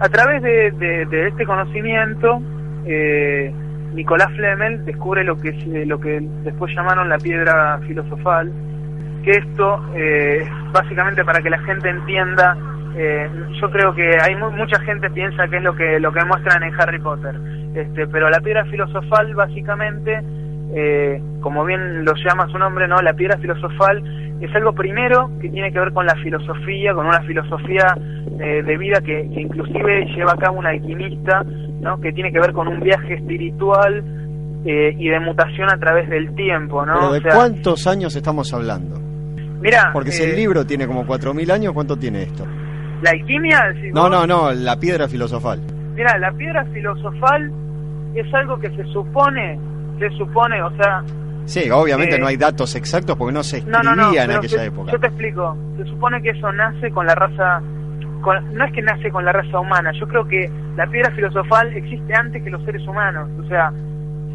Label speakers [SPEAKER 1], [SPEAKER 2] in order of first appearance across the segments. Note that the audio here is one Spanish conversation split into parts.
[SPEAKER 1] A través de, este conocimiento, eh, Nicolás Flemel descubre lo que, lo que después llamaron la piedra filosofal, que esto eh, básicamente para que la gente entienda, eh, yo creo que hay mucha gente piensa que es lo que lo que muestran en Harry Potter, este, pero la piedra filosofal básicamente, eh, como bien lo llama su nombre, no, la piedra filosofal es algo primero que tiene que ver con la filosofía, con una filosofía eh, de vida que, inclusive lleva a cabo un alquimista, ¿no? que tiene que ver con un viaje espiritual eh, y de mutación a través del tiempo. ¿no?
[SPEAKER 2] ¿de cuántos años estamos hablando?
[SPEAKER 1] Mira,
[SPEAKER 2] Porque si el eh, libro tiene como 4.000 años, ¿cuánto tiene esto?
[SPEAKER 1] ¿La alquimia?
[SPEAKER 2] no, no, no, la piedra filosofal.
[SPEAKER 1] Mira, la piedra filosofal es algo que se supone, se supone, o sea,
[SPEAKER 2] Sí, obviamente eh, no hay datos exactos porque no se escribía en aquella época.
[SPEAKER 1] Yo te explico. Se supone que eso nace con la raza. no es que nace con la raza humana. Yo creo que la piedra filosofal existe antes que los seres humanos. O sea,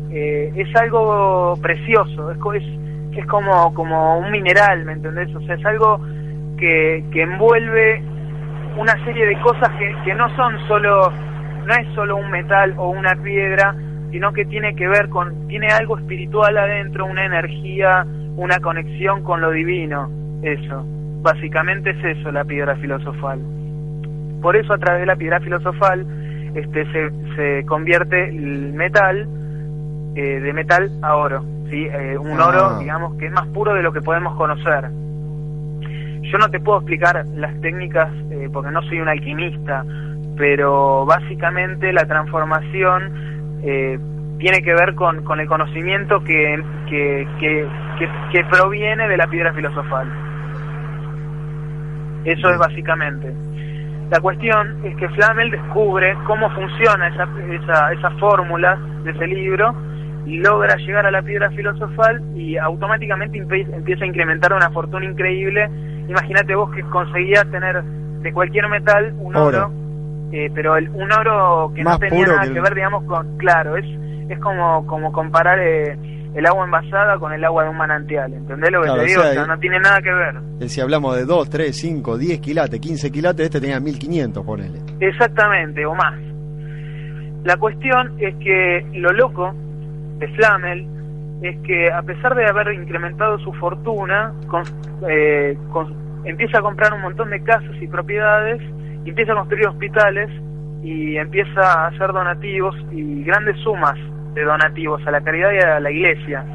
[SPEAKER 1] eh, es algo precioso. Es, es, es como, como un mineral, ¿me entendés? O sea, es algo que, que envuelve una serie de cosas que, que no son solo. No es solo un metal o una piedra sino que tiene que ver con, tiene algo espiritual adentro, una energía, una conexión con lo divino, eso. Básicamente es eso la piedra filosofal. Por eso a través de la piedra filosofal este, se, se convierte el metal eh, de metal a oro, ¿sí? Eh, un oro, ah. digamos, que es más puro de lo que podemos conocer. Yo no te puedo explicar las técnicas eh, porque no soy un alquimista, pero básicamente la transformación eh, tiene que ver con, con el conocimiento que, que, que, proviene de la piedra filosofal. Eso es básicamente. La cuestión es que Flamel descubre cómo funciona esa, esa, esa fórmula de ese libro y logra llegar a la piedra filosofal y automáticamente empieza a incrementar una fortuna increíble. Imagínate vos que conseguías tener de cualquier metal un oro eh, pero el, un oro que no tenía nada que, ver, digamos, con, claro, es, es como, como comparar eh, el agua envasada con el agua de un manantial, ¿entendés lo que te digo? O sea, no tiene nada que ver.
[SPEAKER 2] Si hablamos de 2, 3, 5, 10 quilates, 15 quilates, este tenía 1500, ponele.
[SPEAKER 1] Exactamente, o más. La cuestión es que lo loco de Flamel es que a pesar de haber incrementado su fortuna, eh, empieza a comprar un montón de casas y propiedades y empieza a construir hospitales y empieza a hacer donativos y grandes sumas de donativos a la caridad y a la iglesia.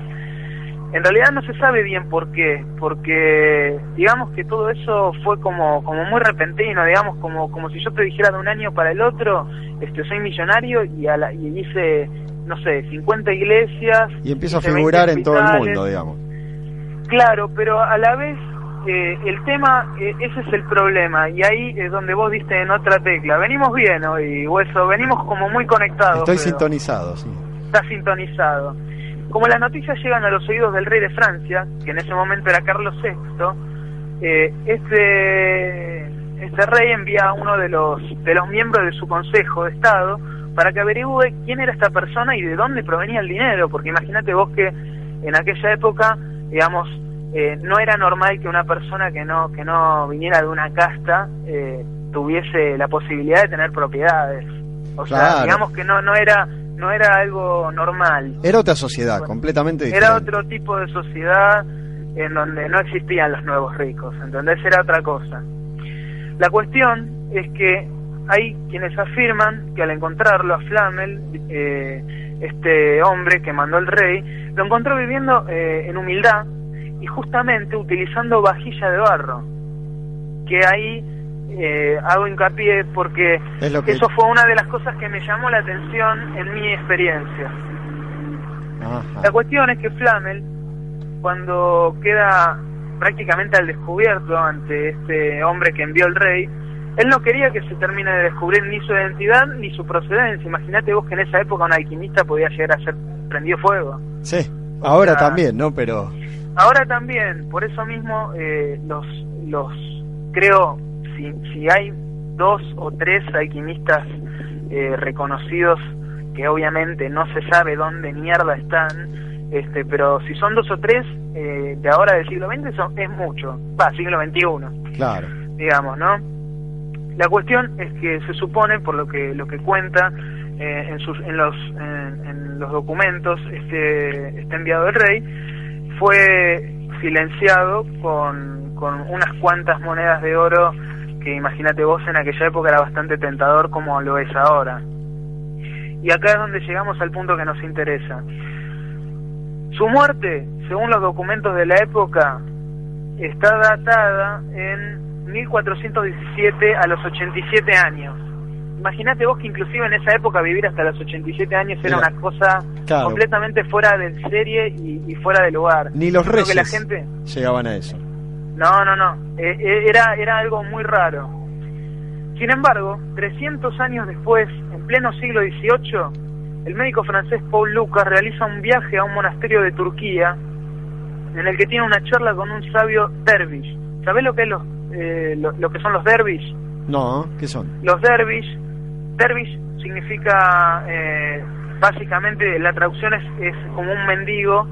[SPEAKER 1] En realidad no se sabe bien por qué, porque digamos que todo eso fue como, como muy repentino, digamos como, como si yo te dijera de un año para el otro, este, soy millonario y, a la, y hice, no sé, 50 iglesias.
[SPEAKER 2] Y empieza a figurar en todo el mundo, digamos.
[SPEAKER 1] Claro, pero a la vez eh, el tema, eh, ese es el problema, y ahí es donde vos diste en otra tecla. Venimos bien hoy, Hueso, venimos como muy conectados.
[SPEAKER 2] Estoy sintonizado, sí.
[SPEAKER 1] Está sintonizado. Como las noticias llegan a los oídos del rey de Francia, que en ese momento era Carlos VI, eh, este, este rey envía a uno de los, de los miembros de su Consejo de Estado para que averigüe quién era esta persona y de dónde provenía el dinero, porque imagínate vos que en aquella época, digamos, eh, no era normal que una persona que no que no viniera de una casta eh, tuviese la posibilidad de tener propiedades. O sea digamos que no no era no era algo normal.
[SPEAKER 2] Era otra sociedad completamente diferente.
[SPEAKER 1] era otro tipo de sociedad en donde no existían los nuevos ricos entonces era otra cosa. La cuestión es que hay quienes afirman que al encontrarlo a Flamel eh, este hombre que mandó el rey lo encontró viviendo en humildad y justamente utilizando vajilla de barro, que ahí eh, hago hincapié porque eso fue una de las cosas que me llamó la atención en mi experiencia. La cuestión es que Flamel, cuando queda prácticamente al descubierto ante este hombre que envió el rey, Él no quería que se termine de descubrir ni su identidad ni su procedencia. Imagínate vos que en esa época un alquimista podía llegar a ser prendido fuego.
[SPEAKER 2] Sí, ahora también, ¿no? Pero...
[SPEAKER 1] Ahora también, por eso mismo eh, los, los creo, si, si hay dos o tres alquimistas eh, reconocidos que obviamente no se sabe dónde mierda están, este, pero si son dos o tres eh, de ahora del siglo XX son, es mucho, va, siglo XXI.
[SPEAKER 2] Claro.
[SPEAKER 1] Digamos, ¿no? La cuestión es que se supone, por lo que lo que cuenta eh, en, sus, en, los, en, los documentos, este, este enviado del rey fue silenciado con, con unas cuantas monedas de oro que imagínate vos en aquella época era bastante tentador como lo es ahora. Y acá es donde llegamos al punto que nos interesa. Su muerte, según los documentos de la época, está datada en 1417 a los 87 años. Imagínate vos que inclusive en esa época vivir hasta los 87 años era una cosa completamente fuera de serie y, fuera de lugar.
[SPEAKER 2] Ni los reyes la gente... llegaban a eso.
[SPEAKER 1] No, no, no. Eh, eh, era, era algo muy raro. Sin embargo, 300 años después, en pleno siglo XVIII, el médico francés Paul Lucas realiza un viaje a un monasterio de Turquía en el que tiene una charla con un sabio dervish. ¿Sabés lo que es los eh, lo, que son los dervish.
[SPEAKER 2] No, ¿qué son?
[SPEAKER 1] Los dervish, dervish significa, eh, básicamente, la traducción es, es como un mendigo,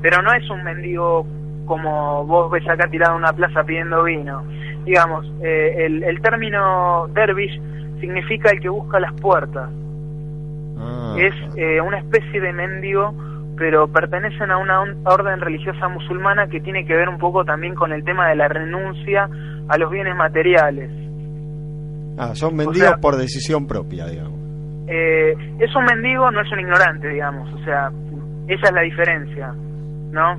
[SPEAKER 1] pero no es un mendigo como vos ves acá tirado en una plaza pidiendo vino. Digamos, eh, el, el, término dervish significa el que busca las puertas. Ah. Es una especie de mendigo pero pertenecen a una orden religiosa musulmana que tiene que ver un poco también con el tema de la renuncia a los bienes materiales.
[SPEAKER 2] Ah, son mendigos por decisión propia, digamos.
[SPEAKER 1] Eh, es un mendigo, no es un ignorante, digamos, o sea, esa es la diferencia, ¿no?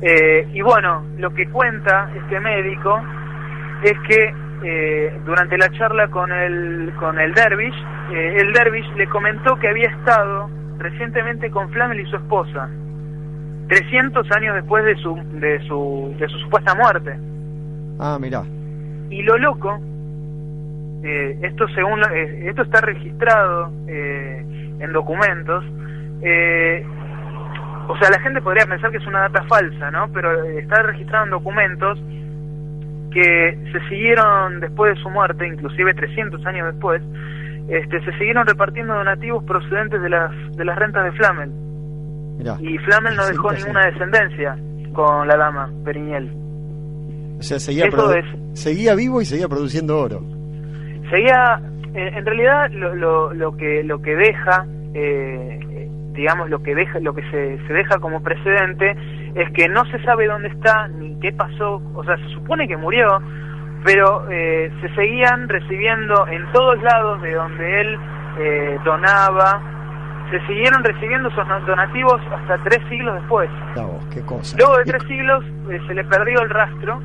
[SPEAKER 1] Eh, y bueno, lo que cuenta este médico es que eh, durante la charla con el, con el dervish, el dervish le comentó que había estado recientemente con Flamel y su esposa, 300 años después de su, de su, de su supuesta muerte.
[SPEAKER 2] Ah, mira.
[SPEAKER 1] Y lo loco, eh, esto según eh, esto está registrado eh, en documentos, o sea, la gente podría pensar que es una data falsa, ¿no? Pero está registrado en documentos que se siguieron después de su muerte, inclusive 300 años después, este, se siguieron repartiendo donativos procedentes de las, de las rentas de Flamel. y Flamel no dejó ninguna descendencia con la dama Periñel.
[SPEAKER 2] O sea, seguía, seguía vivo y seguía produciendo oro.
[SPEAKER 1] Seguía, en realidad lo, lo, lo, que lo que deja, eh, digamos lo que deja, lo que se, se deja como precedente es que no se sabe dónde está ni qué pasó, o sea, se supone que murió, pero eh, se seguían recibiendo en todos lados de donde él eh, donaba, se siguieron recibiendo esos donativos hasta tres siglos después.
[SPEAKER 2] qué cosa.
[SPEAKER 1] Luego de tres siglos eh, se le perdió el rastro